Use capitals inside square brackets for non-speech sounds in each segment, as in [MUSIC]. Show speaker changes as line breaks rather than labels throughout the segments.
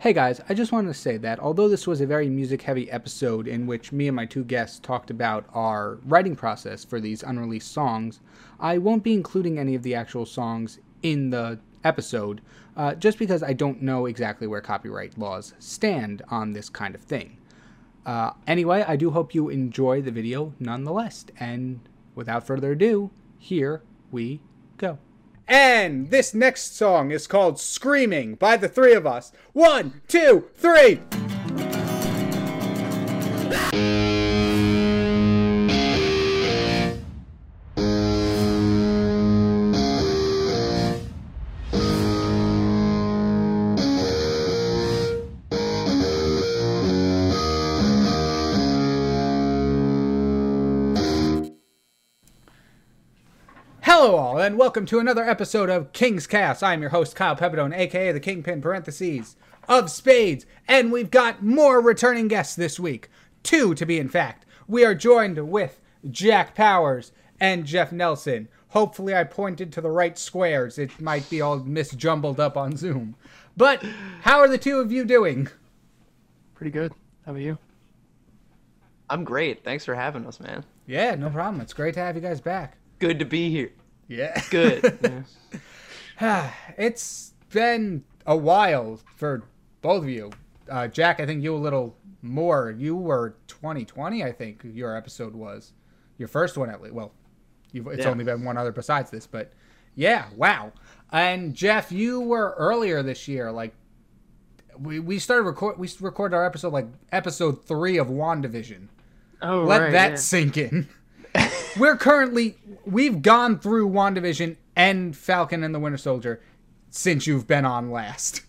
Hey guys, I just wanted to say that although this was a very music heavy episode in which me and my two guests talked about our writing process for these unreleased songs, I won't be including any of the actual songs in the episode uh, just because I don't know exactly where copyright laws stand on this kind of thing. Uh, anyway, I do hope you enjoy the video nonetheless, and without further ado, here we go. And this next song is called Screaming by the three of us. One, two, three. And welcome to another episode of King's Cast. I'm your host, Kyle Pepitone, aka the Kingpin parentheses of Spades, and we've got more returning guests this week. Two, to be in fact. We are joined with Jack Powers and Jeff Nelson. Hopefully, I pointed to the right squares. It might be all misjumbled up on Zoom. But how are the two of you doing?
Pretty good. How about you?
I'm great. Thanks for having us, man.
Yeah, no problem. It's great to have you guys back.
Good to be here.
Yeah. [LAUGHS]
Good. Yeah. [SIGHS]
it's been a while for both of you. Uh, Jack, I think you a little more. You were 2020, I think your episode was your first one at least. Well, you've, it's
Yeah.
only been one other besides this, but yeah, wow. And Jeff, you were earlier this year. Like we we started record we recorded our episode like episode three of Wandavision.
Oh,
Let
right,
that
yeah.
sink in. [LAUGHS] We're currently we've gone through WandaVision and Falcon and the Winter Soldier since you've been on last.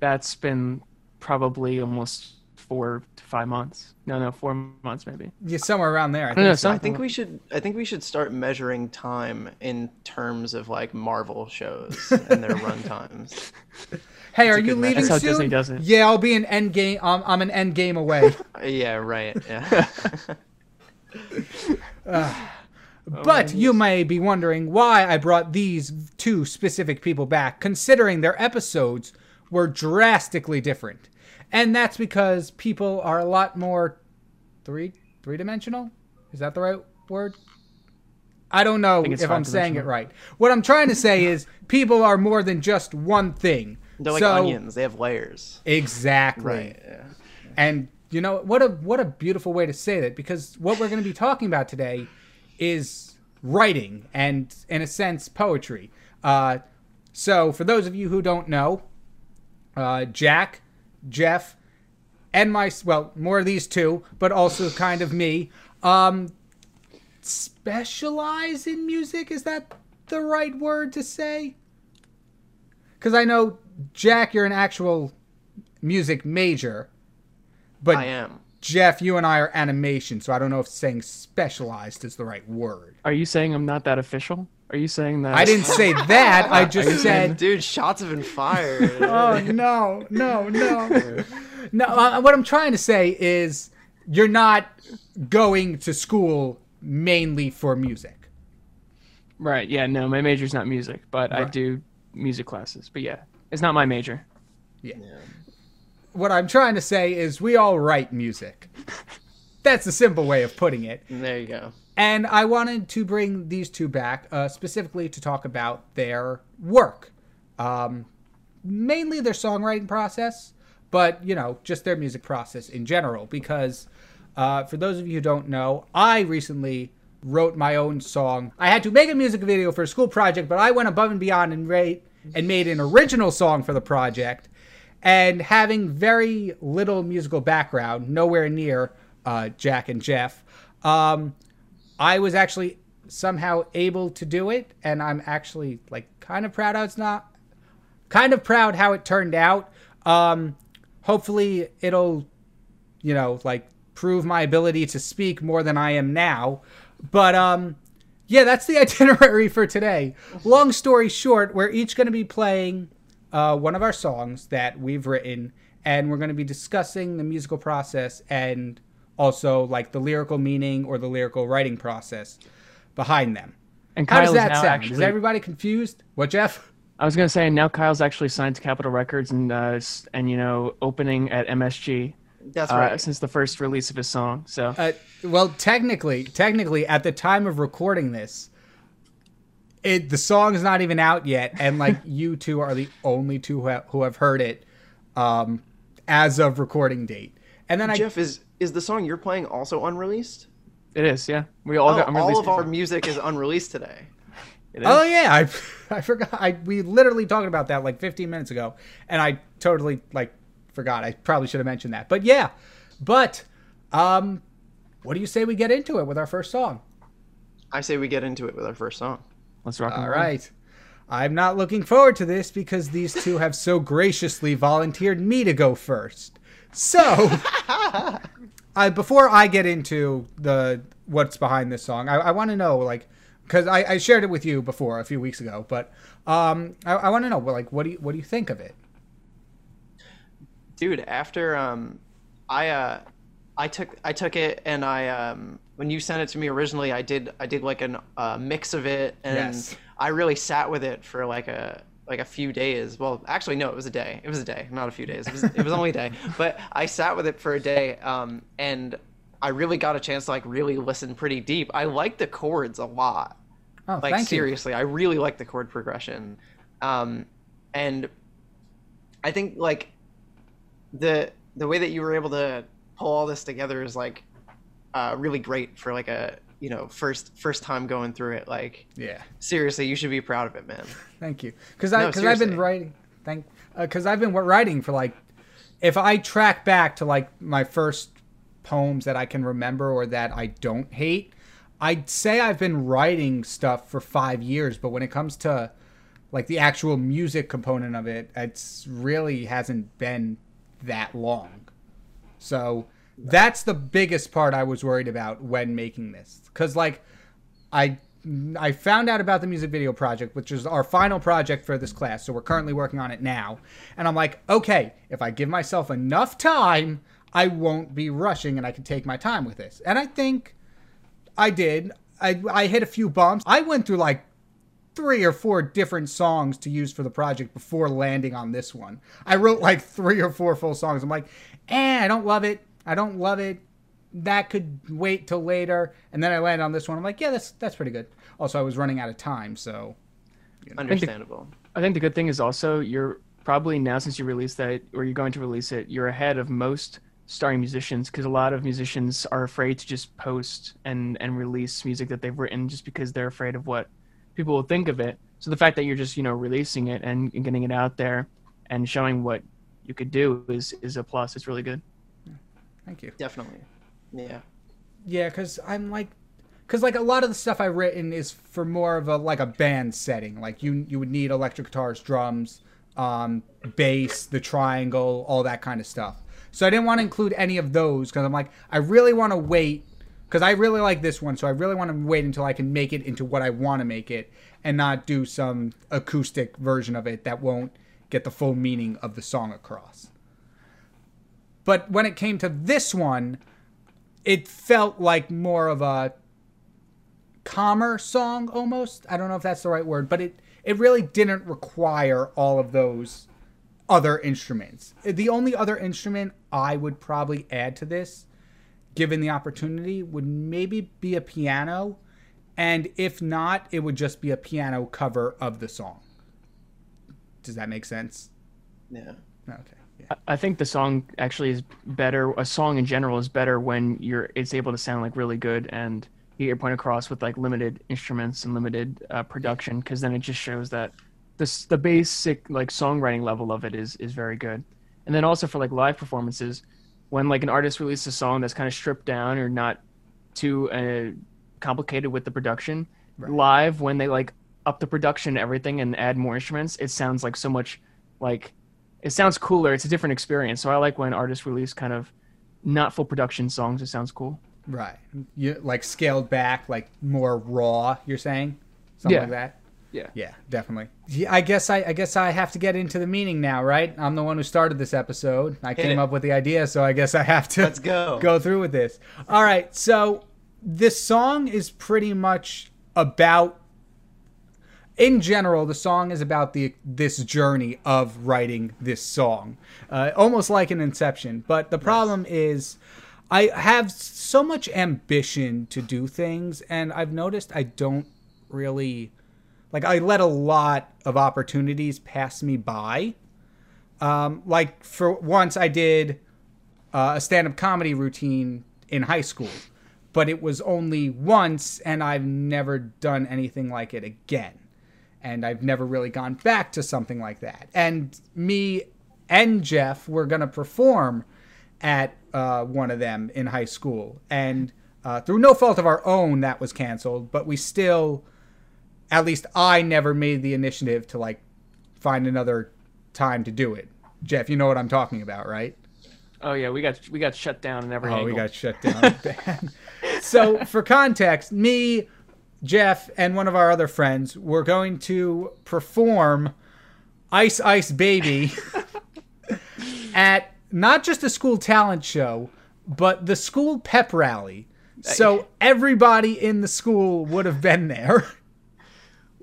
That's been probably almost four to five months. No, no, four months maybe.
Yeah, somewhere around there. I
I
think.
don't know.
so.
I think we should. I think we should start measuring time in terms of like Marvel shows and their run times. [LAUGHS]
hey, are you leaving
That's how
soon?
Disney does it.
Yeah, I'll be an end game. Um, I'm an end game away. [LAUGHS]
Yeah, right. Yeah. [LAUGHS] Ah.
but you may be wondering why I brought these two specific people back, considering their episodes were drastically different, and that's because people are a lot more three three dimensional. Is that the right word? I don't know
think
if I'm saying it right. What I'm trying to say is [LAUGHS] people are more than just one thing.
They're like onions. They have layers.
Exactly.
Right. Yeah.
And you know what a what a beautiful way to say that because what we're going to be talking about today is writing and in a sense poetry. Uh, so for those of you who don't know, uh, Jack, Jeff, and my well more of these two, but also kind of me, um, specialize in music. Is that the right word to say? Because I know Jack, you're an actual music major, but
I am.
Jeff, you and I are animation, so I don't know if saying specialized is the right word.
Are you saying I'm not that official? Are you saying that?
I didn't say that. I [LAUGHS] just said,
Dude, shots have been fired. [LAUGHS]
oh no, no, no, no. Uh, what I'm trying to say is, you're not going to school mainly for music.
Right. Yeah. No, my major's not music, but I do music classes. But yeah, it's not my major.
What I'm trying to say is, we all write music. That's a simple way of putting it.
there you go.
And I wanted to bring these two back uh, specifically to talk about their work. Um, mainly their songwriting process, but, you know, just their music process in general. Because uh, for those of you who don't know, I recently wrote my own song. I had to make a music video for a school project, but I went above and beyond and, ra- and made an original song for the project. And having very little musical background, nowhere near uh, Jack and Jeff, um, I was actually somehow able to do it, and I'm actually like kind of proud how it's not, kind of proud how it turned out. Um, hopefully, it'll, you know, like prove my ability to speak more than I am now. But um, yeah, that's the [LAUGHS] itinerary for today. Long story short, we're each going to be playing uh, one of our songs that we've written, and we're going to be discussing the musical process and also like the lyrical meaning or the lyrical writing process behind them.
And
How does
is
that sound?
actually
Is everybody confused? What, Jeff?
I was gonna say now Kyle's actually signed to Capitol Records and uh, and you know opening at MSG
That's
uh,
right.
since the first release of his song. So
Uh, well, technically, technically, at the time of recording this, it the song is not even out yet, and like [LAUGHS] you two are the only two who have, who have heard it um, as of recording date. And then I
Jeff, is is the song you're playing also unreleased?
it is, yeah. We all
Oh,
got
all
unreleased
of our
music.
music is unreleased today.
Oh yeah, I [LAUGHS] I forgot. I we literally talked about that like 15 minutes ago, and I totally like forgot. I probably should have mentioned that. But yeah, but um, what do you say we get into it with our first song?
I say we get into it with our first song.
Let's rock and
All
roll.
right. I'm not looking forward to this because these two have so graciously volunteered me to go first. So, [LAUGHS] I, before I get into the what's behind this song, I, I want to know like because I, I shared it with you before a few weeks ago, but um, I, I want to know like what do you what do you think of it?
dude after um i uh i took i took it and i um when you sent it to me originally i did i did like a uh, mix of it and
Yes.
i really sat with it for like a like a few days. Well actually no it was a day. It was a day not a few days. It was, it was only a day. [LAUGHS] But i sat with it for a day um and i really got a chance to like really listen pretty deep. I like the chords a lot.
Oh,
like
thank you.
seriously i really like the chord progression. Um and i think like the the way that you were able to pull all this together is like uh really great for like a you know first first time going through it like
Yeah.
seriously you should be proud of it man
Thank you. Because I
No,
because I've been writing. Thank. Because I've been writing for like, if I track back to like my first poems that I can remember or that I don't hate, I'd say I've been writing stuff for five years. But when it comes to like the actual music component of it, it's really hasn't been that long. So that's the biggest part I was worried about when making this. Because like I I found out about the music video project, which is our final project for this class. So we're currently working on it now. And I'm like, okay, if I give myself enough time, I won't be rushing and I can take my time with this. And I think I did. I, I hit a few bumps. I went through like three or four different songs to use for the project before landing on this one. I wrote like three or four full songs. I'm like, eh, I don't love it. I don't love it. That could wait till later. And then I land on this one. I'm like, yeah, that's that's pretty good. Also, I was running out of time, so
understandable
I think the good thing is also you're probably now since you released that or you're going to release it, you're ahead of most starting musicians because a lot of musicians are afraid to just post and and release music that they've written just because they're afraid of what people will think of it. So the fact that you're just you know releasing it and, and getting it out there and showing what you could do is is a plus. It's really good.
Thank you.
definitely yeah
Yeah, because I'm like, because like a lot of the stuff I've written is for more of a like a band setting. Like you you would need electric guitars, drums, um, bass, the triangle, all that kind of stuff. So I didn't want to include any of those because I'm like, I really want to wait because I really like this one. So I really want to wait until I can make it into what I want to make it and not do some acoustic version of it that won't get the full meaning of the song across. But when it came to this one, it felt like more of a calmer song almost. I don't know if that's the right word, but it it really didn't require all of those other instruments. The only other instrument I would probably add to this, given the opportunity, would maybe be a piano, and if not, it would just be a piano cover of the song. Does that make sense?
yeah
Okay. Yeah.
I- think the song actually is better. A song in general is better when you're it's able to sound like really good and get your point across with like limited instruments and limited uh, production because then it just shows that this the basic like songwriting level of it is is very good. And then also for like live performances, when like an artist releases a song that's kind of stripped down or not too uh, complicated with the production, live when they like up the production and everything and add more instruments, it sounds like so much like it sounds cooler. It's a different experience. So I like when artists release kind of not full production songs. It sounds cool.
Right. You like scaled back, like more raw. You're saying something
Yeah.
like that.
Yeah.
Yeah, definitely. Yeah, I guess I, I guess I have to get into the meaning now, right? I'm the one who started this episode. I came
it.
up with the idea, so I guess I have to
Let's go. [LAUGHS]
go through with this. All right, so this song is pretty much about in general, the song is about the this journey of writing this song, uh, almost like an Inception. But the problem is, I have so much ambition to do things, and I've noticed I don't really like. I let a lot of opportunities pass me by. Um, like for once, I did uh, a stand-up comedy routine in high school, but it was only once, and I've never done anything like it again and I've never really gone back to something like that. And me and Jeff were going to perform at uh, one of them in high school, and uh, through no fault of our own, that was canceled. But we still, at least I never made the initiative to like find another time to do it. Jeff, you know what I'm talking about, right?
Oh yeah, we got we got shut down in every. Oh, angle.
we got shut down. [LAUGHS] so for context, me, Jeff and one of our other friends were going to perform Ice Ice Baby [LAUGHS] at not just a school talent show, but the school pep rally. So everybody in the school would have been there.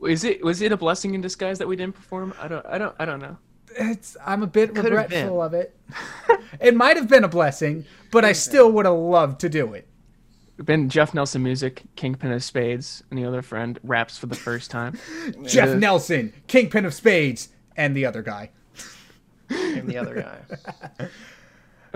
Is it was it a blessing in disguise that we didn't perform? I don't I don't I don't know.
It's I'm a bit regretful of it. [LAUGHS] it might have been a blessing, but I still would have loved to do it
been Jeff Nelson music, Kingpin of Spades, and the other friend raps for the first time. [LAUGHS]
Jeff uh, Nelson, Kingpin of Spades, and the other guy.
and the other guy.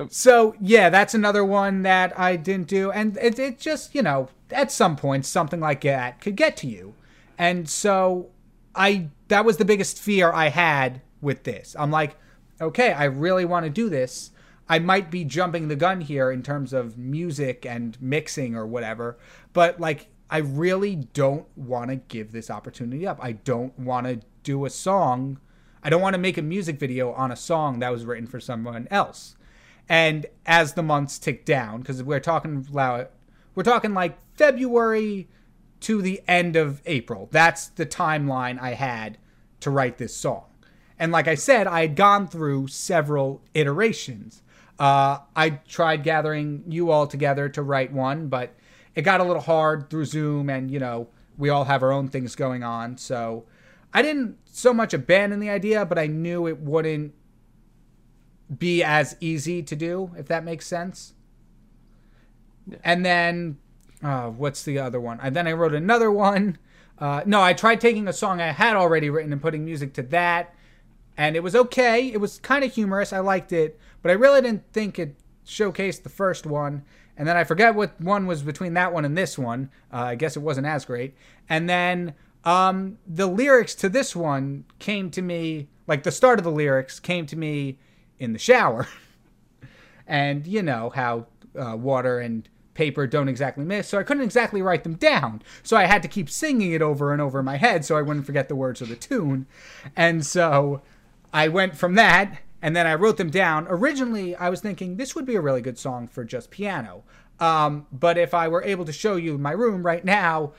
[LAUGHS]
so yeah, that's another one that I didn't do, and it, it just you know at some point something like that could get to you, and so I that was the biggest fear I had with this. I'm like, okay, I really want to do this I might be jumping the gun here in terms of music and mixing or whatever, but like I really don't want to give this opportunity up. I don't want to do a song. I don't want to make a music video on a song that was written for someone else. And as the months tick down, because we're talking we're talking like February to the end of April. That's the timeline I had to write this song. And like I said, I had gone through several iterations. Uh, I tried gathering you all together to write one, but it got a little hard through Zoom, and you know we all have our own things going on. So I didn't so much abandon the idea, but I knew it wouldn't be as easy to do, if that makes sense. Yeah. And then, uh, what's the other one? And then I wrote another one. Uh, no, I tried taking a song I had already written and putting music to that, and it was okay. It was kind of humorous. I liked it, but I really didn't think it showcased the first one. And then I forget what one was between that one and this one. Uh, I guess it wasn't as great. And then um, the lyrics to this one came to me, like the start of the lyrics came to me in the shower. [LAUGHS] and you know how uh, water and paper don't exactly mix, so I couldn't exactly write them down. So I had to keep singing it over and over in my head so I wouldn't forget the words of the tune. And so I went from that and then I wrote them down. Originally, I was thinking this would be a really good song for just piano. Um, but if I were able to show you my room right now,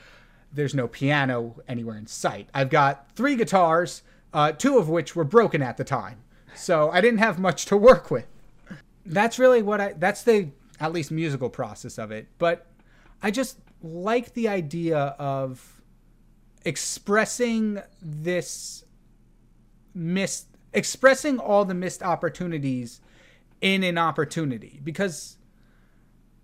there's no piano anywhere in sight. I've got three guitars, uh, two of which were broken at the time. So I didn't have much to work with. That's really what I, that's the at least musical process of it. But I just like the idea of expressing this missed expressing all the missed opportunities in an opportunity because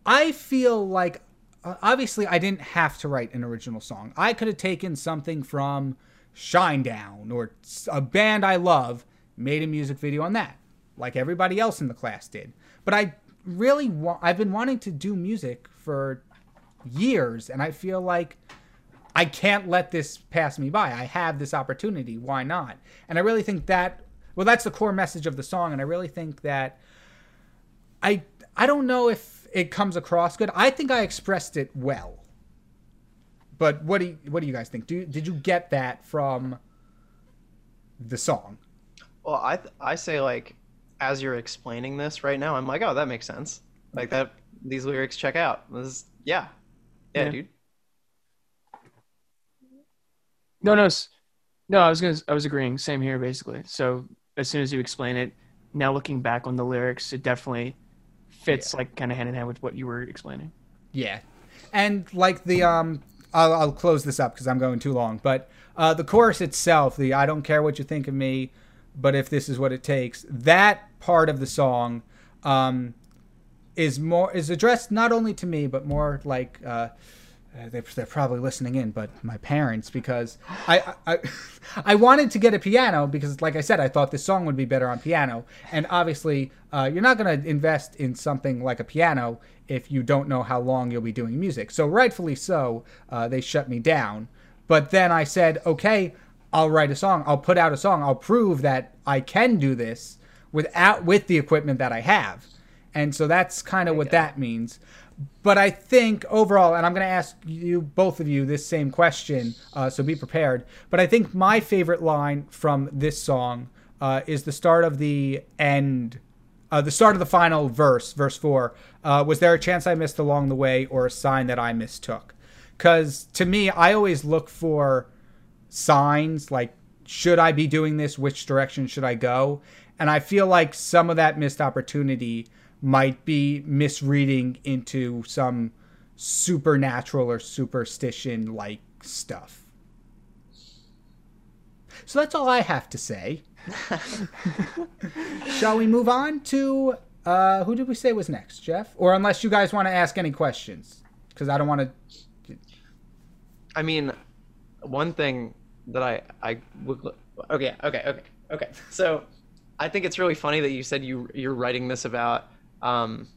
I feel like uh, obviously I didn't have to write an original song. I could have taken something from Shinedown or a band I love, made a music video on that, like everybody else in the class did. But I really want I've been wanting to do music for years and I feel like I can't let this pass me by. I have this opportunity. Why not? And I really think that well, that's the core message of the song, and I really think that I I don't know if it comes across good. I think I expressed it well. But what do you, what do you guys think? Do did you get that from the song?
Well, I I say like as you're explaining this right now, I'm like, oh, that makes sense. Like that, these lyrics check out. This is yeah, yeah, yeah. dude.
No, no, no. I was gonna. I was agreeing. Same here, basically. So as soon as you explain it, now looking back on the lyrics, it definitely fits yeah. like kind of hand in hand with what you were explaining.
Yeah, and like the um I'll, I'll close this up because I'm going too long. But uh, the chorus itself, the "I don't care what you think of me, but if this is what it takes," that part of the song um, is more is addressed not only to me but more like. Uh, uh, they, they're probably listening in, but my parents because I, I [LAUGHS] I wanted to get a piano because, like I said, I thought this song would be better on piano, and obviously, uh, you're not going to invest in something like a piano if you don't know how long you'll be doing music. So rightfully so, uh, they shut me down. But then I said, okay, I'll write a song. I'll put out a song. I'll prove that I can do this without with the equipment that I have. And so that's kind of what that means but I think overall, and I'm going to ask you both of you this same question, uh, so be prepared. But I think my favorite line from this song uh, is the start of the end, uh, the start of the final verse, verse four. Uh, was there a chance I missed along the way, or a sign that I mistook? Because to me, I always look for signs like, should I be doing this? Which direction should I go? And I feel like some of that missed opportunity might be misreading into some supernatural or superstition like stuff. So that's all I have to say. [LAUGHS] Shall we move on to uh, who did we say was next, Jeff? Or unless you guys want to ask any questions, because I don't want to.
I mean, one thing that I I would okay okay okay okay. So I think it's really funny that you said you you're writing this about um,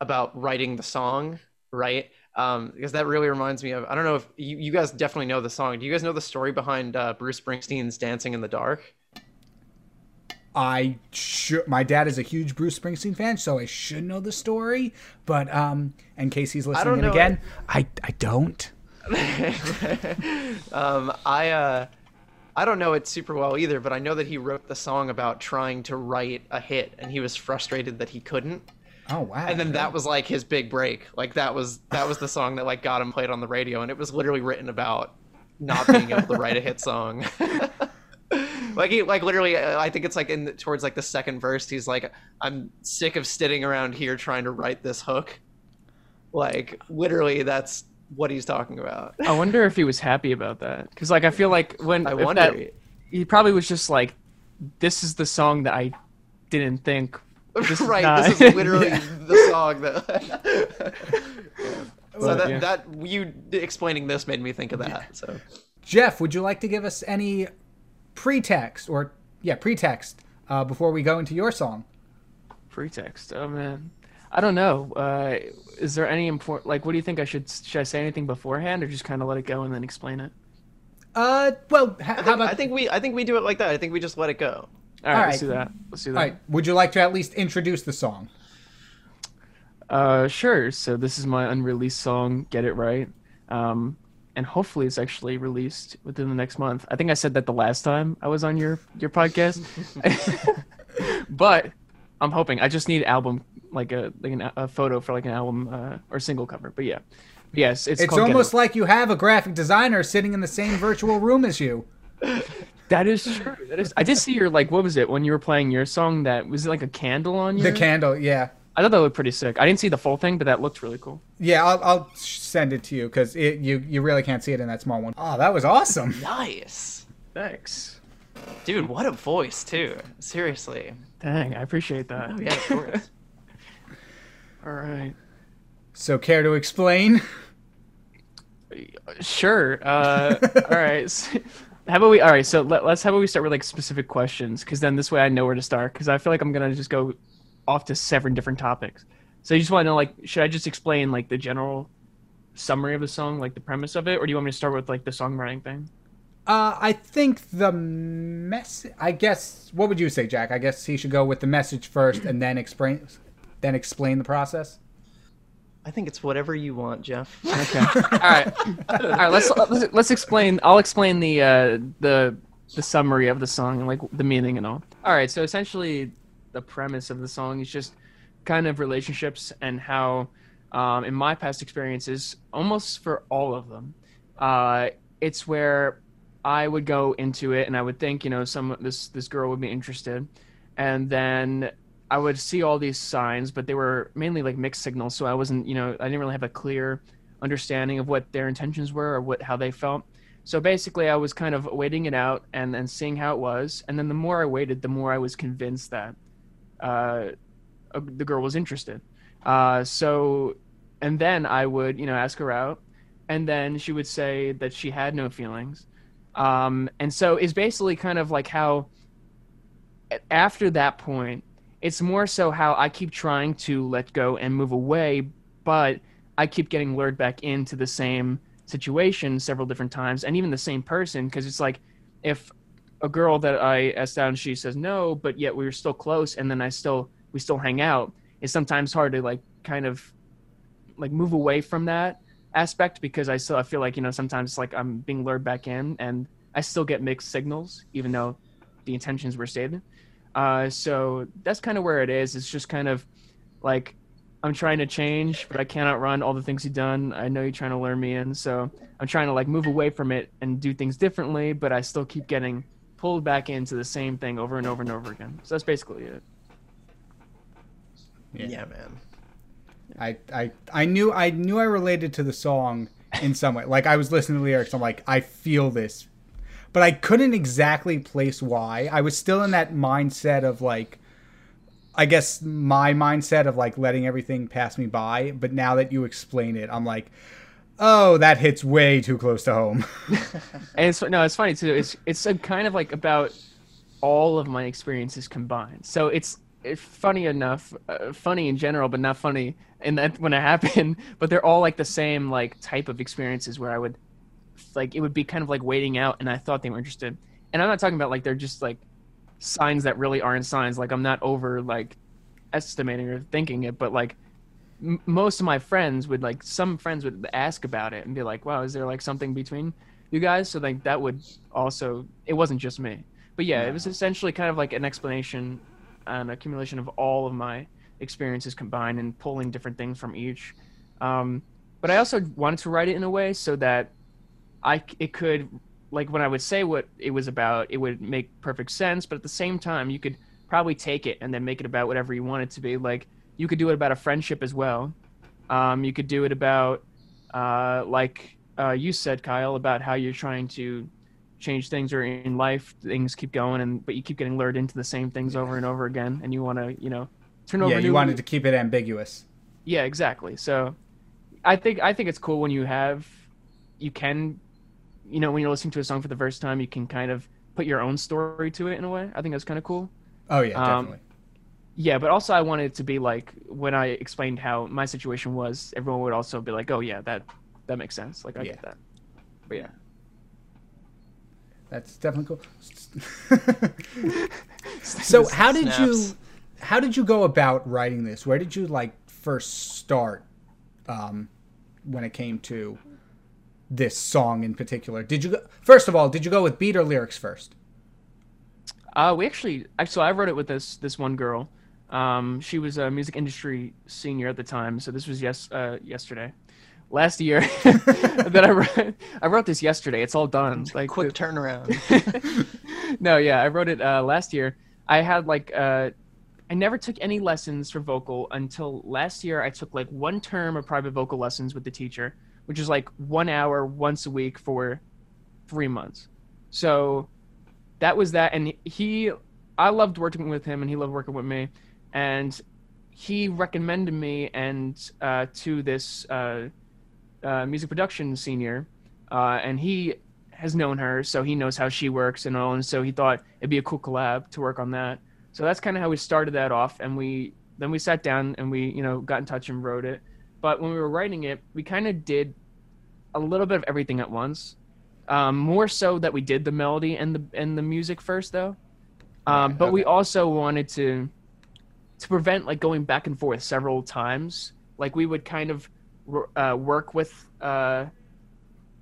about writing the song, right? Um, because that really reminds me of I don't know if you, you guys definitely know the song. Do you guys know the story behind uh, Bruce Springsteen's "Dancing in the Dark"?
I should. My dad is a huge Bruce Springsteen fan, so I should know the story. But um, in case he's listening in again, I I don't. [LAUGHS]
um, I uh, I don't know it super well either, but I know that he wrote the song about trying to write a hit, and he was frustrated that he couldn't.
Oh wow!
And then that was like his big break. Like that was that was the song that like got him played on the radio, and it was literally written about not being able to write a hit song. [LAUGHS] like he like literally i think it's like in the, towards like the second verse he's like i'm sick of sitting around here trying to write this hook like literally that's what he's talking about.
I wonder if he was happy about that because, like, I feel like when
I wonder
that, he probably was just like, "This is the song that I didn't think." [LAUGHS]
This right, not... this is literally [LAUGHS] yeah. the song that. [LAUGHS] So but, that, yeah. that you explaining this made me think of that. Yeah. So,
Jeff, would you like to give us any pretext or yeah pretext uh, before we go into your song?
Pretext. Oh man. I don't know. Uh, is there any important? Like, what do you think I should? Should I say anything beforehand, or just kind of let it go and then explain it?
Uh, well, how
I think,
about?
I think we I think we do it like that. I think we just let it go.
All right, All right. let's do that. Let's do that. All right.
Would you like to at least introduce the song?
Uh, sure. So this is my unreleased song, "Get It Right," um, and hopefully it's actually released within the next month. I think I said that the last time I was on your your podcast, [LAUGHS] [LAUGHS] but I'm hoping. I just need album like a like an, a photo for like an album uh, or single cover. But yeah, yes, it's.
It's almost like you have a graphic designer sitting in the same virtual room as you.
That is true. That is. I did see your like. What was it when you were playing your song? That was it like a candle on you.
The candle, yeah.
I thought that looked pretty sick. I didn't see the full thing, but that looked really cool.
Yeah, I'll, I'll send it to you because you you really can't see it in that small one. Oh, that was awesome.
Nice.
Thanks.
Dude, what a voice too. Seriously.
Dang, I appreciate that.
Oh, yeah, of course. [LAUGHS]
all right.
So, care to explain?
Sure. Uh, all right. So, how about we? All right. So let, us How about we start with like specific questions? Because then this way I know where to start. Because I feel like I'm gonna just go off to seven different topics. So you just want to know, like, should I just explain like the general summary of the song, like the premise of it, or do you want me to start with like the songwriting thing?
Uh, I think the mess. I guess. What would you say, Jack? I guess he should go with the message first, and then explain, then explain the process.
I think it's whatever you want, Jeff.
Okay. All right. All right. Let's, let's let's explain. I'll explain the uh, the the summary of the song and like the meaning and all. All right. So essentially, the premise of the song is just kind of relationships and how, um, in my past experiences, almost for all of them, uh, it's where I would go into it and I would think, you know, some this this girl would be interested, and then I would see all these signs, but they were mainly like mixed signals, so I wasn't, you know, I didn't really have a clear understanding of what their intentions were or what how they felt. So basically, I was kind of waiting it out and then seeing how it was, and then the more I waited, the more I was convinced that uh, the girl was interested. Uh, so, and then I would, you know, ask her out, and then she would say that she had no feelings. Um, and so it's basically kind of like how after that point, it's more so how I keep trying to let go and move away, but I keep getting lured back into the same situation several different times and even the same person because it's like if a girl that I asked out and she says no, but yet we were still close and then I still we still hang out, it's sometimes hard to like kind of like move away from that aspect because I still I feel like, you know, sometimes it's like I'm being lured back in and I still get mixed signals even though the intentions were stated. Uh, so that's kind of where it is. It's just kind of like I'm trying to change, but I cannot run all the things you've done. I know you're trying to learn me in, so I'm trying to like move away from it and do things differently, but I still keep getting pulled back into the same thing over and over and over again. So that's basically it.
Yeah, yeah man.
I, I I knew I knew I related to the song in some way. Like I was listening to the lyrics, I'm like, I feel this. But I couldn't exactly place why. I was still in that mindset of like I guess my mindset of like letting everything pass me by, but now that you explain it, I'm like, oh, that hits way too close to home. [LAUGHS]
and it's no, it's funny too. It's it's kind of like about all of my experiences combined. So it's it's funny enough, uh, funny in general, but not funny in that when it happened. [LAUGHS] But they're all like the same like type of experiences where I would like it would be kind of like waiting out, and I thought they were interested. And I'm not talking about like they're just like signs that really aren't signs. Like I'm not over like estimating or thinking it, but like m- most of my friends would like some friends would ask about it and be like, "Wow, is there like something between you guys?" So like that would also it wasn't just me, but yeah, it was essentially kind of like an explanation, an accumulation of all of my experiences combined and pulling different things from each. Um, but I also wanted to write it in a way so that I it could like when I would say what it was about, it would make perfect sense. But at the same time, you could probably take it and then make it about whatever you want it to be. Like you could do it about a friendship as well. Um, you could do it about, uh, like uh, you said, Kyle, about how you're trying to change things or in life things keep going and but you keep getting lured into the same things over and over again and you want to you know
turn over yeah you wanted to keep it ambiguous
yeah exactly so i think i think it's cool when you have you can you know, when you're listening to a song for the first time, you can kind of put your own story to it in a way. I think that's kind of cool.
Oh yeah, um, definitely.
Yeah, but also I wanted it to be like when I explained how my situation was, everyone would also be like, "Oh yeah, that that makes sense." Like I yeah. get that. But yeah.
That's definitely cool. [LAUGHS] so how did you how did you go about writing this? Where did you like first start um, when it came to this song in particular? Did you go, first of all, did you go with beat or lyrics first?
Uh, we actually, so I wrote it with this this one girl. Um, she was a music industry senior at the time, so this was yes uh, yesterday, last year [LAUGHS] that I wrote. I wrote this yesterday. It's all done.
Like quick the, turnaround. [LAUGHS]
no, yeah, I wrote it uh, last year. I had like uh, I never took any lessons for vocal until last year. I took like one term of private vocal lessons with the teacher which is like one hour once a week for three months. So that was that. And he, I loved working with him and he loved working with me. And he recommended me and uh, to this uh, uh, music production senior. Uh, and he has known her, so he knows how she works and all. And so he thought it'd be a cool collab to work on that. So that's kind of how we started that off. And we then we sat down and we, you know, got in touch and wrote it. But when we were writing it, we kind of did a little bit of everything at once. Um, more so that we did the melody and the and the music first, though. Um, but okay. we also wanted to to prevent like going back and forth several times. Like we would kind of uh, work with uh,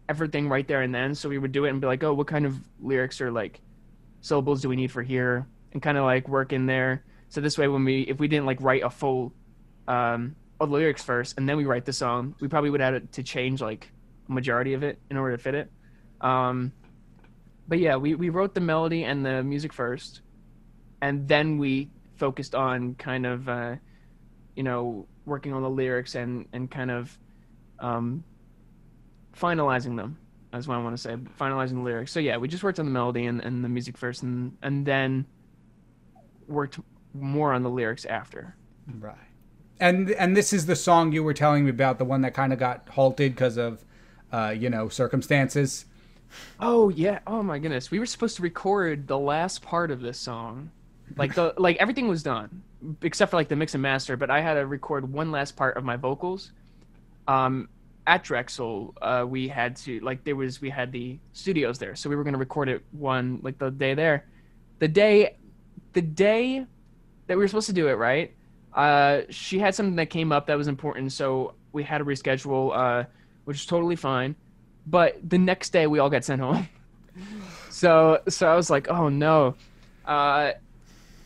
everything right there and then. So we would do it and be like, oh, what kind of lyrics or like syllables do we need for here, and kind of like work in there. So this way, when we if we didn't like write a full um, all the lyrics first and then we write the song, we probably would have to change like a majority of it in order to fit it. Um, but yeah, we, we wrote the melody and the music first, and then we focused on kind of, uh, you know, working on the lyrics and, and kind of um, finalizing them. That's what I want to say. Finalizing the lyrics. So yeah, we just worked on the melody and, and the music first, and and then worked more on the lyrics after.
Right. And and this is the song you were telling me about, the one that kind of got halted because of, uh, you know, circumstances.
Oh yeah. Oh my goodness. We were supposed to record the last part of this song. Like the like everything was done except for like the mix and master, but I had to record one last part of my vocals. Um at Drexel, uh, we had to like there was we had the studios there, so we were gonna record it one like the day there. The day the day that we were supposed to do it, right? Uh, she had something that came up that was important, so we had to reschedule, uh, which is totally fine. But the next day, we all got sent home. [LAUGHS] so, so I was like, oh no. Uh,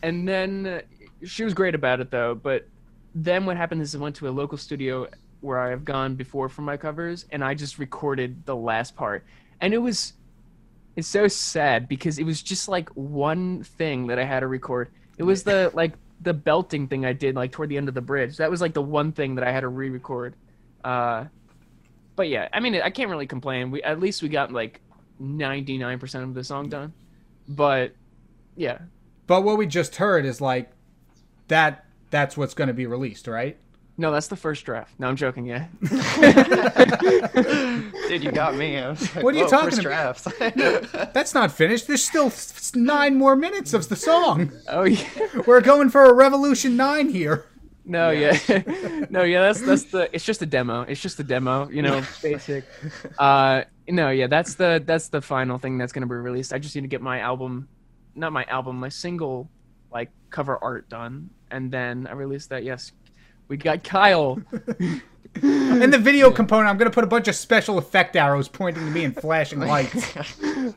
and then she was great about it though. But then what happened is I went to a local studio where I have gone before for my covers, and I just recorded the last part, and it was. It's so sad because it was just like one thing that I had to record. It was the like the belting thing I did like toward the end of the bridge. That was like the one thing that I had to re-record. Uh, but yeah, I mean, I can't really complain. We at least we got like ninety nine percent of the song done. But yeah,
But what we just heard is like that. That's what's going to be released, right?
No, that's the first draft. No, I'm joking. Yeah, [LAUGHS]
Dude, you got me. I was like,
What are you talking
first
about?"
drafts. [LAUGHS]
That's not finished. There's still nine more minutes of the song.
oh yeah, [LAUGHS]
We're going for a Revolution Nine here.
no yeah, no yeah. That's that's the. It's just a demo. It's just a demo. You know, basic. Uh, no, yeah. That's the that's the final thing that's gonna be released. I just need to get my album, not my album, my single, like cover art done, and then I release that. Yes, we got Kyle. [LAUGHS]
In the video component, I'm going to put a bunch of special effect arrows pointing to me and flashing [LAUGHS] lights.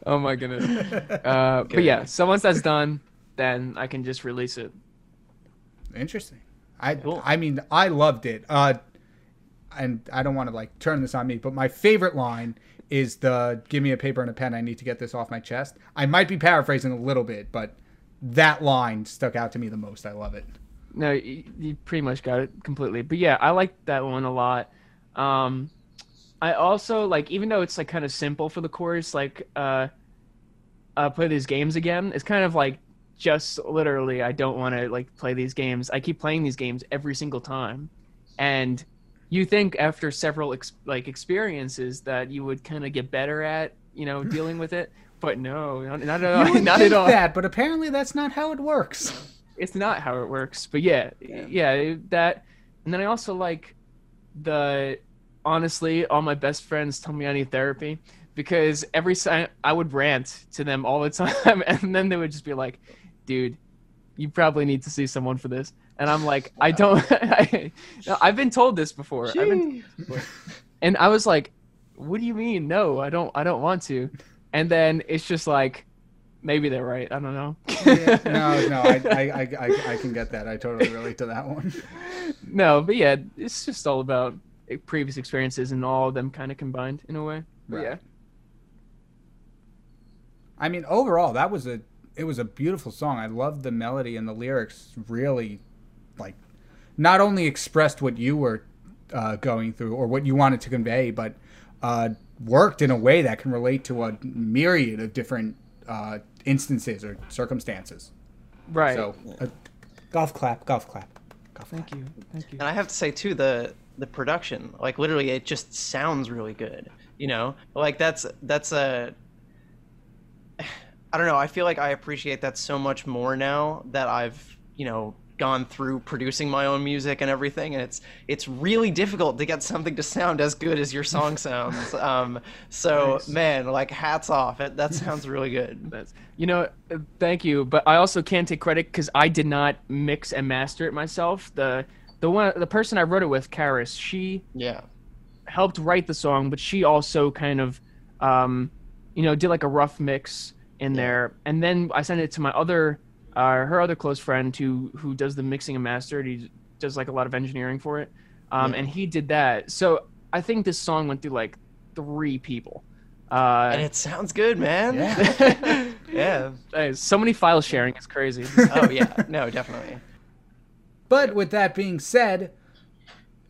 oh my goodness. [LAUGHS] Uh, but yeah, so once that's done, then I can just release it.
Interesting. I
Cool.
I mean, I loved it. Uh, and I don't want to like turn this on me, but my favorite line is the "Give me a paper and a pen. I need to get this off my chest." I might be paraphrasing a little bit, but that line stuck out to me the most. I love it.
No, you, you pretty much got it completely. But yeah, I like that one a lot. Um, I also like, even though it's like kind of simple for the chorus, like uh, uh, play these games again. It's kind of like just literally, I don't want to like play these games. I keep playing these games every single time, and you think after several ex- like experiences that you would kind of get better at you know [LAUGHS] dealing with it. But no, not, not at all.
You [LAUGHS] would
not
think
at all.
that, but apparently that's not how it works.
It's not how it works but yeah yeah, it- that and then i also like the honestly all my best friends tell me i need therapy because every time i would rant to them all the [LAUGHS] time and then they would just be like dude you probably need to see someone for this and i'm like i don't [LAUGHS] I, no, i've been told this before. I've been, and i was like what do you mean? No i don't i don't want to. And then it's just like maybe they're right i don't know
Yeah, no, no, [LAUGHS] I, I, I, I, can get that. I totally relate to that one.
no, but yeah, it's just all about previous experiences and all of them kind of combined in a way. But
Right.
yeah,
I mean, overall, that was a it was a beautiful song. I loved the melody and the lyrics. Really, like, not only expressed what you were uh, going through or what you wanted to convey, but uh, worked in a way that can relate to a myriad of different uh, instances or circumstances.
right.
So, uh, golf clap, golf clap, golf clap.
thank you, thank you.
And I have to say too, the the production, like literally, it just sounds really good. You know, like that's that's a. [SIGHS] I don't know. I feel like I appreciate that so much more now that I've you know gone through producing my own music and everything, and it's it's really difficult to get something to sound as good as your song [LAUGHS] sounds. Um, so
Nice.
man, like hats off. It, that [LAUGHS] sounds really good.
That's, you know, thank you, but I also can't take credit because I did not mix and master it myself. The the one the person I wrote it with, Karis, she
Yeah.
helped write the song, but she also kind of, um, you know, did like a rough mix in
Yeah.
there, and then I sent it to my other, uh, her other close friend who who does the mixing and mastered. He does like a lot of engineering for it, um,
Yeah.
and he did that. So I think this song went through like three people. Uh,
And it sounds good, man.
Yeah. [LAUGHS]
yeah.
so many file sharing, is crazy. [LAUGHS]
Oh yeah. No, definitely.
But with that being said,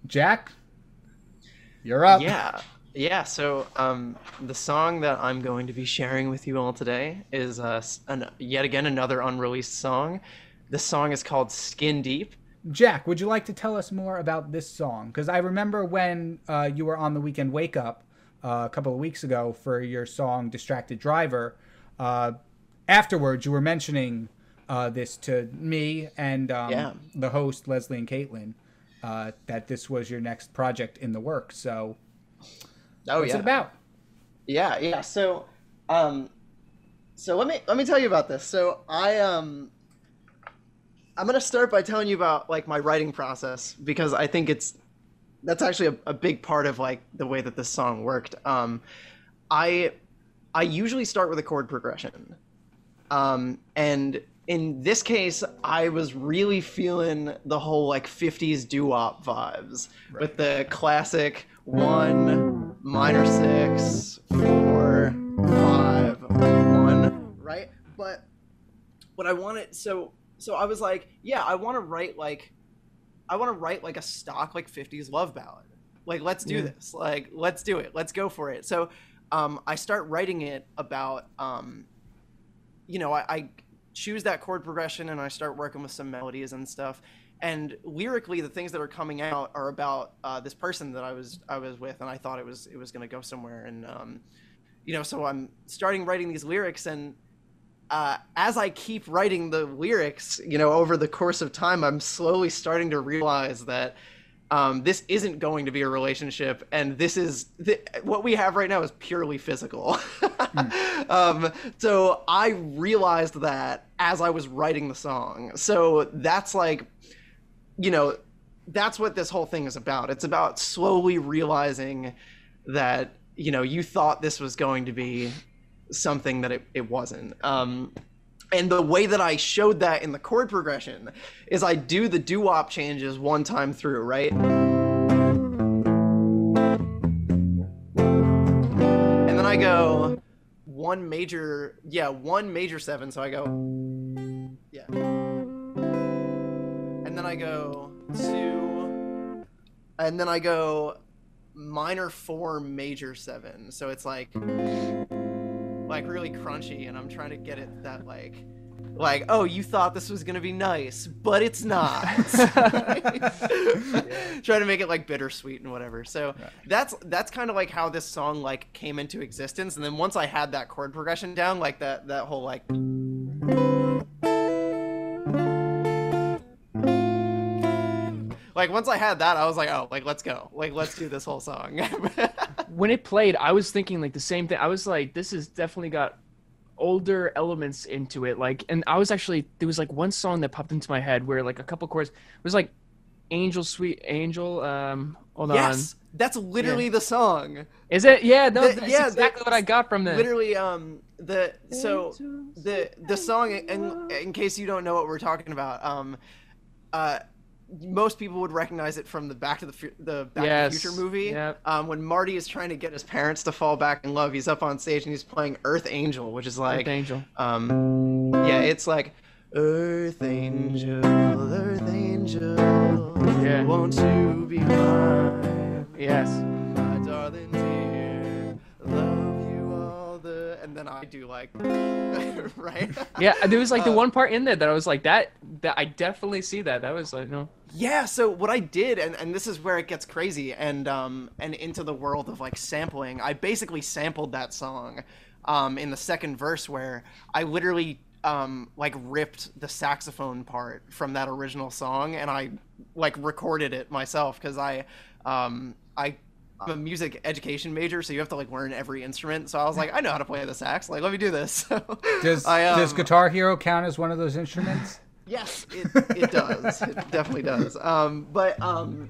Jack, you're up.
Yeah. Yeah, so um, the song that I'm going to be sharing with you all today is uh, an, yet again another unreleased song. The song is called Skin Deep.
Jack, would you like to tell us more about this song? Because I remember when uh, you were on the weekend wake up uh, a couple of weeks ago for your song "Distracted Driver." Uh, afterwards, you were mentioning uh, this to me and um,
Yeah.
the host Leslie and Caitlin uh, that this was your next project in the works. So,
Oh
what's
yeah.
it about?
Yeah, yeah. So, um, so let me let me tell you about this. So I um, I'm gonna start by telling you about like my writing process because I think it's that's actually a, a big part of like the way that this song worked. Um, I I usually start with a chord progression, um, and in this case, I was really feeling the whole like '50s doo-wop vibes with the classic one minor six four five one. Right? But what i wanted so so i was like yeah i want to write like i want to write like a stock like 50s love ballad. Like let's do
Yeah.
this. Like let's do it. Let's go for it. So um i start writing it about um you know i, I choose that chord progression and i start working with some melodies and stuff and lyrically the things that are coming out are about uh, this person that i was i was with and i thought it was it was going to go somewhere and um you know so i'm starting writing these lyrics and uh, as I keep writing the lyrics, you know, over the course of time, I'm slowly starting to realize that um, this isn't going to be a relationship, and this is th- what we have right now is purely physical. [LAUGHS] um, so I realized that as I was writing the song. So that's like, you know, that's what this whole thing is about. It's about slowly realizing that you know you thought this was going to be something that it, it wasn't. Um, and the way that I showed that in the chord progression is I do the doo wop changes one time through, right? And then I go one major, yeah, one major seven. So I go, yeah. And then I go two, and then I go minor four, major seven. So it's like, like really crunchy and i'm trying to get it that like like oh you thought this was gonna be nice but it's not. [LAUGHS] Trying to make it like bittersweet and whatever. So that's that's kind of like how this song like came into existence. And then once i had that chord progression down like that that whole like like once i had that i was like oh like let's go like let's do this whole song [LAUGHS]
when it played, I was thinking like the same thing. I was like, this has definitely got older elements into it. Like, and I was actually there was like one song that popped into my head where like a couple chords it was like Angel Sweet Angel. Um, hold
yes that's literally the song.
Is it? Yeah, no,
The-
that's
yeah,
exactly what I got from that.
literally um the so the the song in in case you don't know what we're talking about um uh most people would recognize it from the Back to the Fu- the Back to the Future movie.
yep.
Um, when Marty is trying to get his parents to fall back in love, he's up on stage and he's playing Earth Angel, which is like
Earth Angel.
um, yeah, it's like Earth Angel, Earth Angel,
Yeah.
won't you be mine?
Yes.
And then I do like, [LAUGHS] right?
Yeah, there was like the
Uh,
one part in there that I was like that. That I definitely see that. That was like no.
Yeah. So what I did, and, and this is where it gets crazy, and um, and into the world of like sampling. I basically sampled that song, um, in the second verse where I literally um like ripped the saxophone part from that original song, and I like recorded it myself because I, um, I. I'm a music education major, so you have to like learn every instrument. So I was like, I know how to play the sax. Like, let me do this. [LAUGHS]
Does
I,
does
um,
Guitar Hero count as one of those instruments? [LAUGHS]
Yes, it, it does. it definitely does. Um, but um,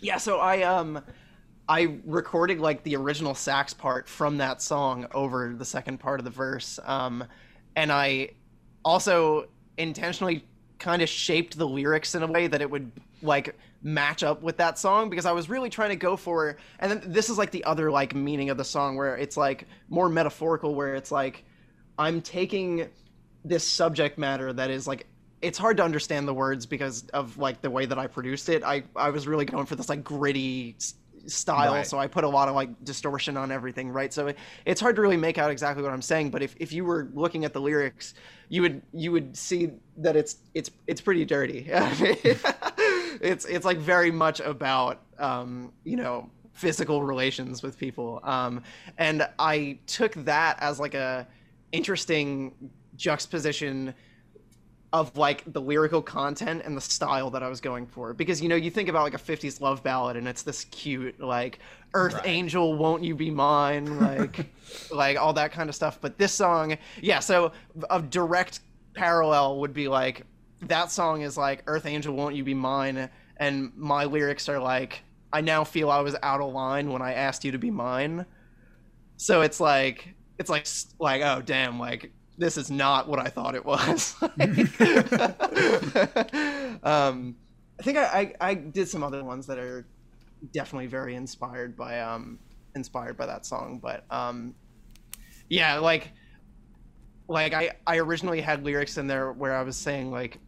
yeah, so I um, I recorded like the original sax part from that song over the second part of the verse, um, and I also intentionally kind of shaped the lyrics in a way that it would like match up with that song because I was really trying to go for and then this is like the other like meaning of the song where it's like more metaphorical where it's like I'm taking this subject matter that is like it's hard to understand the words because of like the way that I produced it. I I was really going for this like gritty style,
Right.
so I put a lot of like distortion on everything, right? So it, it's hard to really make out exactly what I'm saying. But if, if you were looking at the lyrics, you would you would see that it's it's it's pretty dirty. [LAUGHS] [LAUGHS] it's it's like very much about um, you know physical relations with people, um, and I took that as like a interesting juxtaposition of like the lyrical content and the style that I was going for. Because you know you think about like a 50s love ballad and it's this cute like earth
Right.
angel won't you be mine like [LAUGHS] like all that kind of stuff. But this song yeah so a direct parallel would be like that song is like earth angel won't you be mine and my lyrics are like I now feel I was out of line when I asked you to be mine so it's like it's like like oh damn like this is not what I thought it was. [LAUGHS] um, I think I, I I did some other ones that are definitely very inspired by um inspired by that song, but um yeah like like I I originally had lyrics in there where I was saying like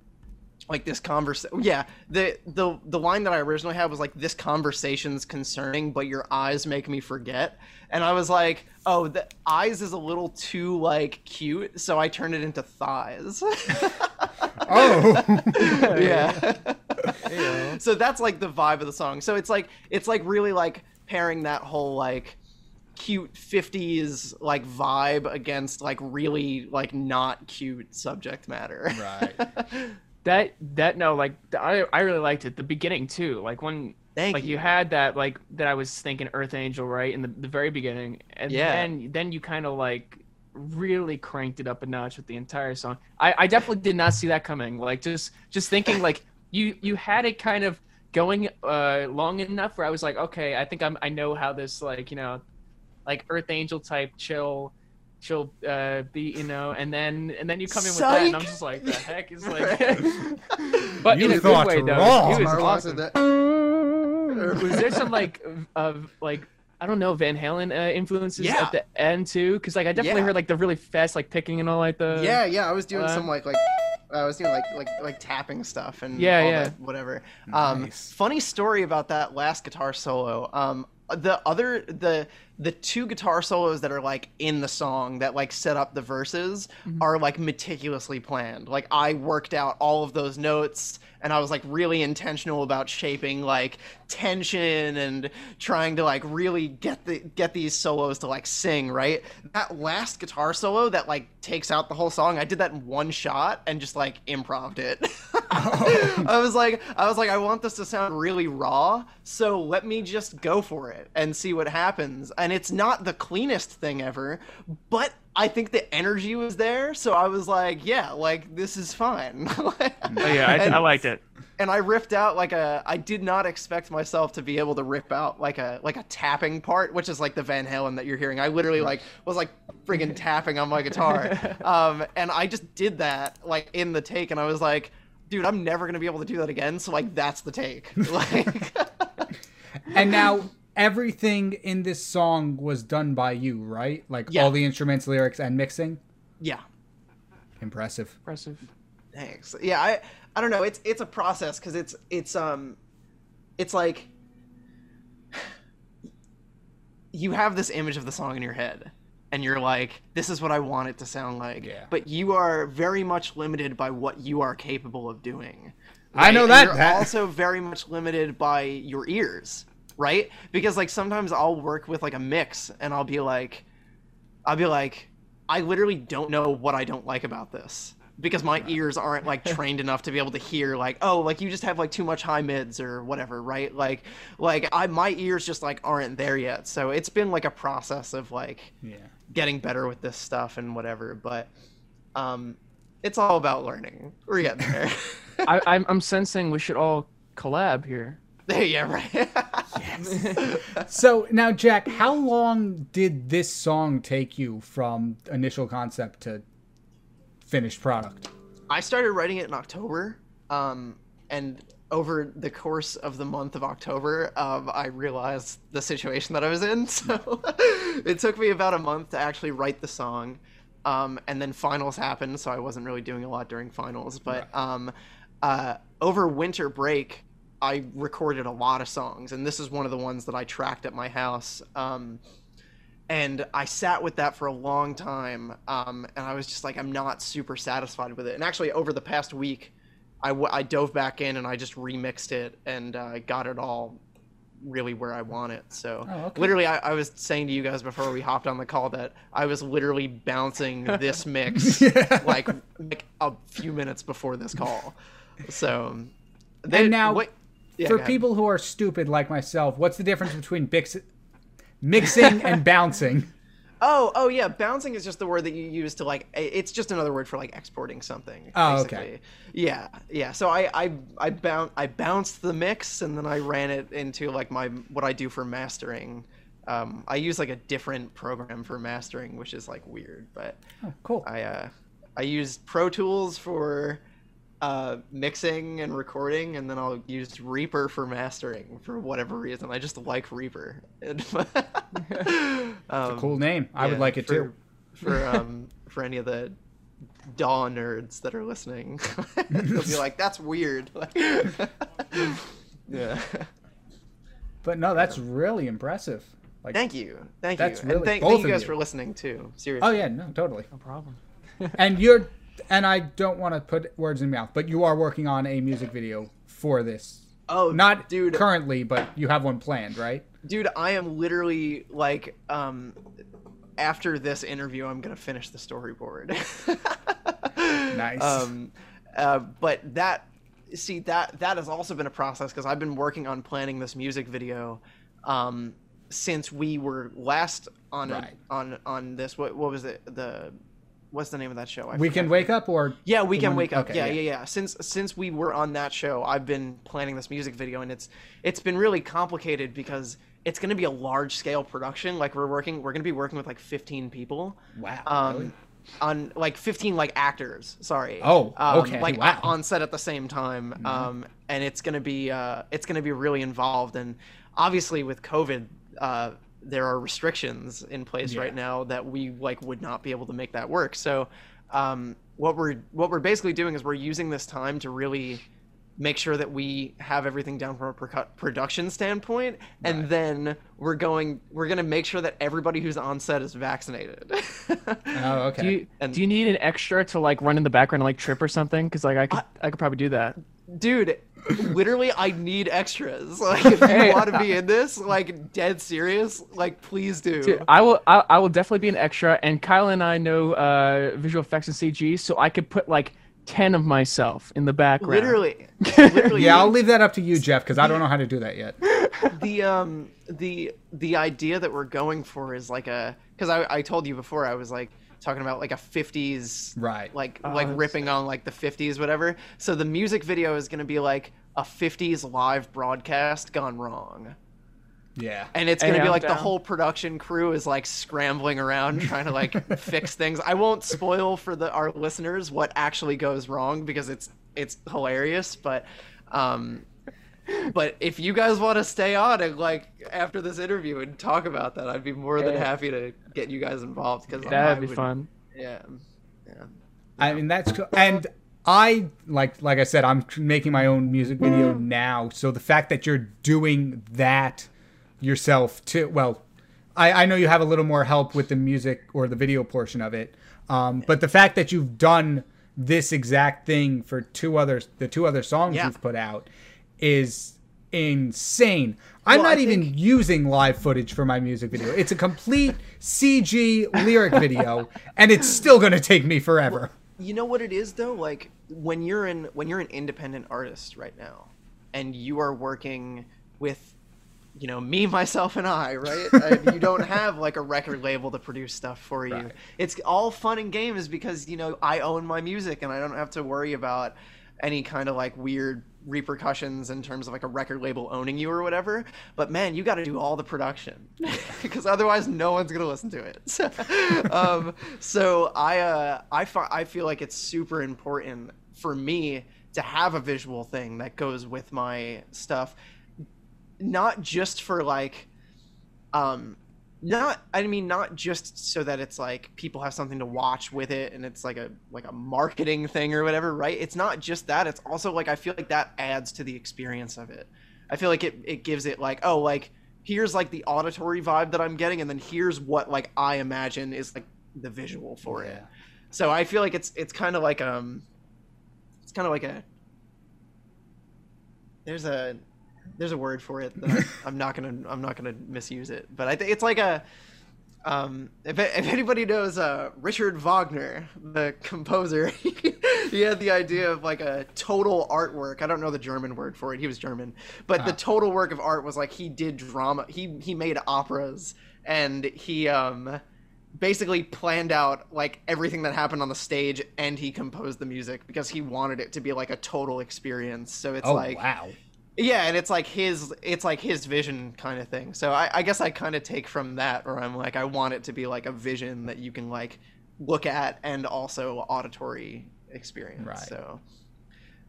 like this convers yeah the the the line that i originally had was like this conversation's concerning but your eyes make me forget. And i was like oh the eyes is a little too like cute so i turned it into thighs. [LAUGHS]
Oh, [LAUGHS]
yeah. So that's like the vibe of the song. So it's like it's like really like pairing that whole like cute 50s like vibe against like really like not cute subject matter.
Right. [LAUGHS]
That that no, like I I really liked it. The beginning too, like when
Thank
like you. had that like that I was thinking Earth Angel right in the, the very beginning, and
Yeah.
then then you kind of like really cranked it up a notch with the entire song. I I definitely did not see that coming. Like just just thinking like you you had it kind of going uh long enough where I was like, okay, I think I'm I know how this like you know like Earth Angel type chill chill uh beat you know and then and then you come in with that and i'm just like the heck is like [LAUGHS] but in
You
a
thought
good way though
wrong.
he was awesome
that. [LAUGHS]
was there some like of like I don't know Van Halen uh, influences
Yeah.
at the end too? Because like I definitely
Yeah.
heard like the really fast like picking and all like the
yeah yeah i was doing
uh,
some like like i was doing like like like tapping stuff and
Yeah,
all
yeah.
that, whatever um
Nice.
funny story about that last guitar solo um the other the the two guitar solos that are like in the song that like set up the verses
Mm-hmm.
are like meticulously planned. Like i worked out all of those notes and i was like really intentional about shaping like tension and trying to like really get the get these solos to like sing right? That last guitar solo that like takes out the whole song i did that in one shot and just like improved it [LAUGHS] [LAUGHS] i was like i was like i want this to sound really raw so let me just go for it and see what happens and it's not the cleanest thing ever but i think the energy was there so i was like yeah like this is fine [LAUGHS]
Oh yeah, I,
And-
I liked it.
and I ripped out like a I did not expect myself to be able to rip out like a like a tapping part, which is like the Van Halen that you're hearing. I literally like was like friggin' tapping on my guitar. [LAUGHS] Um and I just did that like in the take and I was like, dude, I'm never gonna be able to do that again. So like that's the take. [LAUGHS] Like [LAUGHS]
and now everything in this song was done by you, right? Like
Yeah.
all the instruments, lyrics, and mixing.
Yeah.
Impressive.
Impressive.
Thanks. Yeah, I I don't know. It's it's a process because it's it's um it's like [SIGHS] you have this image of the song in your head and you're like this is what I want it to sound like.
Yeah.
But you are very much limited by what you are capable of doing.
I know
And
that-
You're
that-
also very much limited by your ears, right? Because like sometimes I'll work with like a mix and I'll be like I'll be like, I literally don't know what I don't like about this because my ears aren't like [LAUGHS] trained enough to be able to hear like, oh, like you just have like too much high mids or whatever, right? Like, like I my ears just like aren't there yet. So it's been like a process of like
Yeah.
getting better with this stuff and whatever. But um, it's all about learning. We're getting [LAUGHS] there.
I, [LAUGHS] I'm I'm sensing we should all collab here.
yeah, right. yes.
So now, Jack, how long did this song take you from initial concept to finished product?
I started writing it in October, um, and over the course of the month of October, um, I realized the situation that I was in. [LAUGHS] So it took me about a month to actually write the song, um, and then finals happened, so I wasn't really doing a lot during finals. But um, uh, over winter break, I recorded a lot of songs, and this is one of the ones that I tracked at my house. Um, and I sat with that for a long time, um, and I was just like, I'm not super satisfied with it. And actually, over the past week, I, w- I dove back in and I just remixed it and uh, got it all really where I want it. So
Oh, okay.
literally, I, I was saying to you guys before we hopped on the call that I was literally bouncing [LAUGHS] this mix like like a few minutes before this call. So
And now,
what- yeah,
For people who are stupid like myself, what's the difference between bix- mixing and [LAUGHS] bouncing?
Oh, oh yeah, bouncing is just the word that you use to like. It's just another word for like exporting something.
Oh, okay.
Yeah, yeah. So I I I boun I bounced the mix and then I ran it into like my what I do for mastering. Um, I use like a different program for mastering, which is like weird, but
Oh, cool.
I uh I use Pro Tools for uh mixing and recording and then I'll use Reaper for mastering for whatever reason. I just like Reaper. [LAUGHS] um,
cool name. I would like it
for,
too.
For um for any of the DAW nerds that are listening. [LAUGHS] They'll be like, [LAUGHS] that's weird. yeah.
But no, that's really impressive. Like,
Thank you. Thank
That's
you.
really-
and thank,
both
thank you
of
guys
you.
for listening too. Seriously.
oh yeah, no, totally.
No problem.
And you're, and I don't want to put words in your mouth, but you are working on a music video for this.
Oh,
Not
dude.
currently, but you have one planned, right?
dude i am literally like um after this interview i'm gonna finish the storyboard [LAUGHS]
Nice.
um uh, but that see that that has also been a process because i've been working on planning this music video um since we were last on
Right.
a, on on this what what was it the what's the name of that show I
we can wake up or
Yeah, we can wake up.
okay,
yeah,
yeah.
yeah, yeah. Since since we were on that show, I've been planning this music video, and it's it's been really complicated because it's going to be a large scale production. Like we're working, we're going to be working with like 15 people.
wow.
Um,
really?
on like 15 like actors. Sorry.
Oh,
um,
okay,
Like
wow. Mm-hmm.
on set at the same time. Um, and it's gonna be uh, it's gonna be really involved, and obviously with COVID. Uh, there are restrictions in place
Yeah.
right now that we like would not be able to make that work. So, um, what we're what we're basically doing is we're using this time to really make sure that we have everything down from a procu- production standpoint, and then we're going we're gonna make sure that everybody who's on set is vaccinated. [LAUGHS]
oh, okay.
Do you
And-
do you need an extra to like run in the background and like trip or something? Because like I could I, could probably do that.
Dude literally i need extras [LAUGHS] like if you
Hey.
want to be in this like dead serious like please do
Dude, I will I, I will definitely be an extra. And Kyle and I know uh, visual effects and CG, so I could put like ten of myself in the background.
literally [LAUGHS] literally
yeah, I'll leave that up to you, Jeff, because I don't know how to do that yet.
the um the the idea that we're going for is like a because I, I told you before i was like talking about like a 50s
Right.
like
Oh,
like
that's-
ripping on like the 50s whatever so the music video is going to be like a 50s live broadcast gone wrong
Yeah.
and it's gonna be
I'm
like the whole production crew is like scrambling around trying to like [LAUGHS] fix things. I won't spoil for the our listeners what actually goes wrong because it's it's hilarious, but um but if you guys want to stay on and like after this interview and talk about that, I'd be more than
Yeah.
happy to get you guys involved because
That'd be fun.
Yeah, yeah.
I mean that's cool. and I like like I said I'm making my own music video now. So the fact that you're doing that yourself too well I, I know you have a little more help with the music or the video portion of it. Um, but the fact that you've done this exact thing for two others the two other songs
Yeah.
you've put out is insane. I'm
Well,
not even using live footage for my music video. It's a complete CG lyric video and it's still going to take me forever.
you know what it is though like when you're in when you're an independent artist right now and you are working with you know me [LAUGHS] myself and i right and you don't have like a record label to produce stuff for you
Right.
it's all fun and games because you know i own my music and i don't have to worry about any kind of like weird repercussions in terms of like a record label owning you or whatever but man you got to do all the production [LAUGHS] [LAUGHS] because otherwise no one's gonna listen to it. So, [LAUGHS] um, so i uh, I, fi- I feel like it's super important for me to have a visual thing that goes with my stuff not just for like um not i mean not just so that it's like people have something to watch with it and it's like a like a marketing thing or whatever right? It's not just that. It's also like i feel like that adds to the experience of it. I feel like it, it gives it like oh like here's like the auditory vibe that i'm getting and then here's what like i imagine is like the visual for it. So i feel like it's it's kind of like um it's kind of like a there's a there's a word for it that I, [LAUGHS] I'm not gonna I'm not gonna misuse it, but I think it's like a um if, if anybody knows uh Richard Wagner, the composer, [LAUGHS] he had the idea of like a total artwork. I don't know the German word for it. He was German, but the
Ah.
total work of art was like he did drama. He he made operas and he um basically planned out like everything that happened on the stage and he composed the music because he wanted it to be like a total experience. So it's
Oh
like
wow.
Yeah, and it's like his it's like his vision kind of thing. So I, I guess I kind of take from that where I'm like I want it to be like a vision that you can like look at and also auditory experience.
Right.
So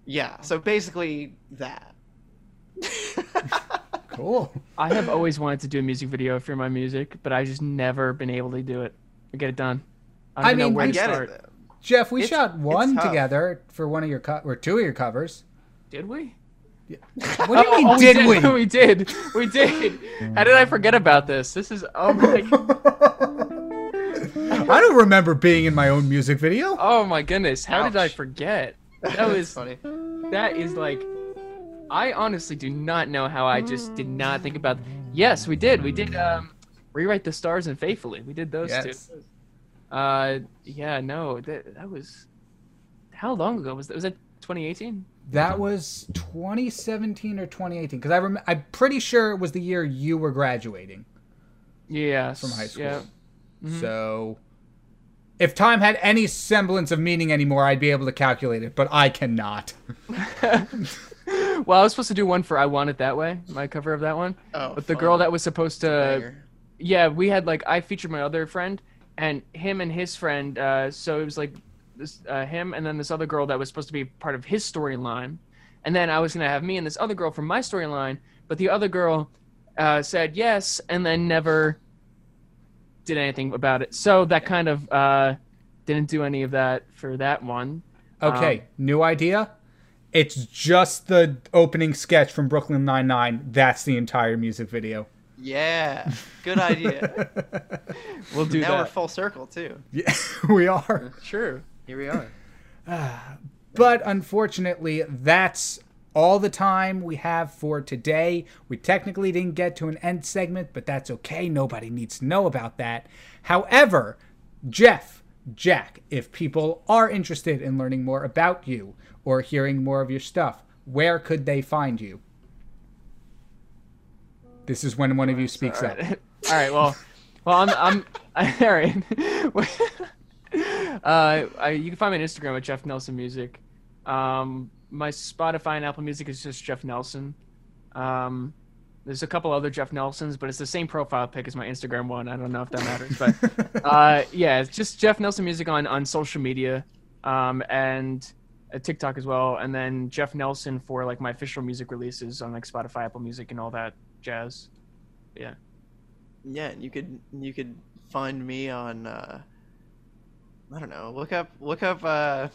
yeah, so basically that. [LAUGHS]
Cool.
I have always wanted to do a music video for my music, but I just never been able to do it or get it done. I don't
I mean,
know where
I
to
get
start.
it. though.
Jeff, we
It's-
shot one together for one of your co- or two of your covers.
Did we?
What do you mean?
Oh,
did we? [LAUGHS]
we did. We did. How did I forget about this? This is oh my [LAUGHS]
I don't remember being in my own music video.
oh my goodness. How did I forget? That was
funny.
that is like I honestly do not know how I just did not think about Yes, we did. We did um rewrite the stars and faithfully. We did those
Yes.
two. Uh yeah, no. That that was how long ago was that? Was that 2018?
That was 2017 or 2018 because I rem- I'm pretty sure it was the year you were graduating.
Yeah.
From high school.
Yeah.
So if time had any semblance of meaning anymore, I'd be able to calculate it, but I cannot. [LAUGHS] [LAUGHS]
Well, I was supposed to do one for I Want It That Way, my cover of that one.
Oh,
But the
fun.
girl that was supposed to
Banger.
yeah, we had like I featured my other friend and him and his friend. Uh, so it was like this uh, him and then this other girl that was supposed to be part of his storyline, and then I was gonna have me and this other girl from my storyline. But the other girl uh, said yes and then never did anything about it. So that kind of uh, didn't do any of that for that one.
Okay,
Um,
new idea. It's just the opening sketch from Brooklyn Nine Nine. That's the entire music video.
Yeah, good idea. [LAUGHS]
We'll do that.
now we're full circle too.
Yeah, [LAUGHS] we are.
Sure.
Here we are. [SIGHS]
But unfortunately, that's all the time we have for today. We technically didn't get to an end segment, but that's okay. Nobody needs to know about that. However, Jeff, Jack, if people are interested in learning more about you or hearing more of your stuff, where could they find you? This is when one of you speaks
All
up. [LAUGHS]
All right. Well, well, I'm, I'm [LAUGHS] all right. [LAUGHS] [LAUGHS] uh, I, you can find me on Instagram at Jeff Nelson Music. Um, my Spotify and Apple Music is just Jeff Nelson. Um, there's a couple other Jeff Nelsons, but it's the same profile pic as my Instagram one. I don't know if that matters, but [LAUGHS] uh, yeah, it's just Jeff Nelson Music on on social media, um, and uh, TikTok as well, and then Jeff Nelson for like my official music releases on like Spotify, Apple Music, and all that jazz. Yeah.
Yeah, you could you could find me on uh I don't know, look up look up uh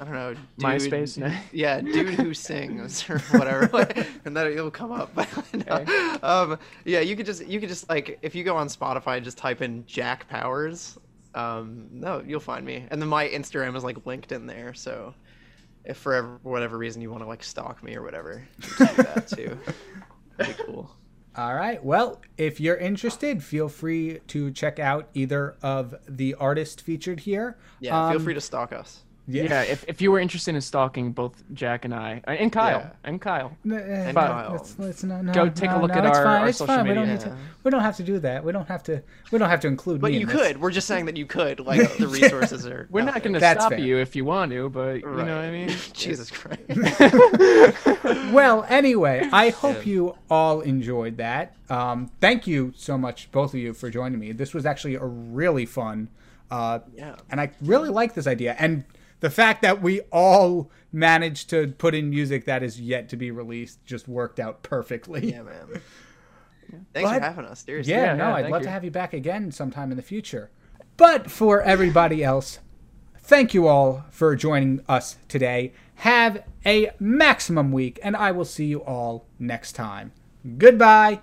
I don't know, dude,
MySpace? No. [LAUGHS]
Yeah, dude who sings or whatever. [LAUGHS] like, and then it'll come up. [LAUGHS] No.
Okay.
Um yeah, you could just you could just like if you go on Spotify and just type in Jack Powers, um no, you'll find me. And then my Instagram is like linked in there, so if for whatever reason you want to like stalk me or whatever, you can do that too. That'd be cool.
All right. Well, if you're interested, feel free to check out either of the artists featured here.
Yeah, feel
Um,
free to stalk us.
Yeah, if, if you were interested in stalking both Jack and I, uh, and Kyle,
Yeah.
and Kyle.
And
Kyle.
Let's, let's, no, no,
Go take a look
no,
at
it's
our-
fine.
our social
fine. We don't
media.
to. We don't have to do that. We don't have to. We don't have to include
But
me.
you
in this.
could. We're just saying that you could. [LAUGHS] Like the resources are.
We're not going to stop
fair.
you if you want to, but you know what I mean? [LAUGHS]
Jesus Christ. [LAUGHS]
Well, anyway, I hope you all enjoyed that. Um, thank you so much, both of you, for joining me. This was actually a really fun, uh,
Yeah.
and I really like this idea. And the fact that we all managed to put in music that is yet to be released just worked out perfectly.
Yeah, man. [LAUGHS] Thanks
But-
for having us. Seriously.
Yeah,
Yeah,
no,
yeah,
I'd love
you.
to have you back again sometime in the future. But for everybody else, thank you all for joining us today. Have a maximum week, and I will see you all next time. Goodbye.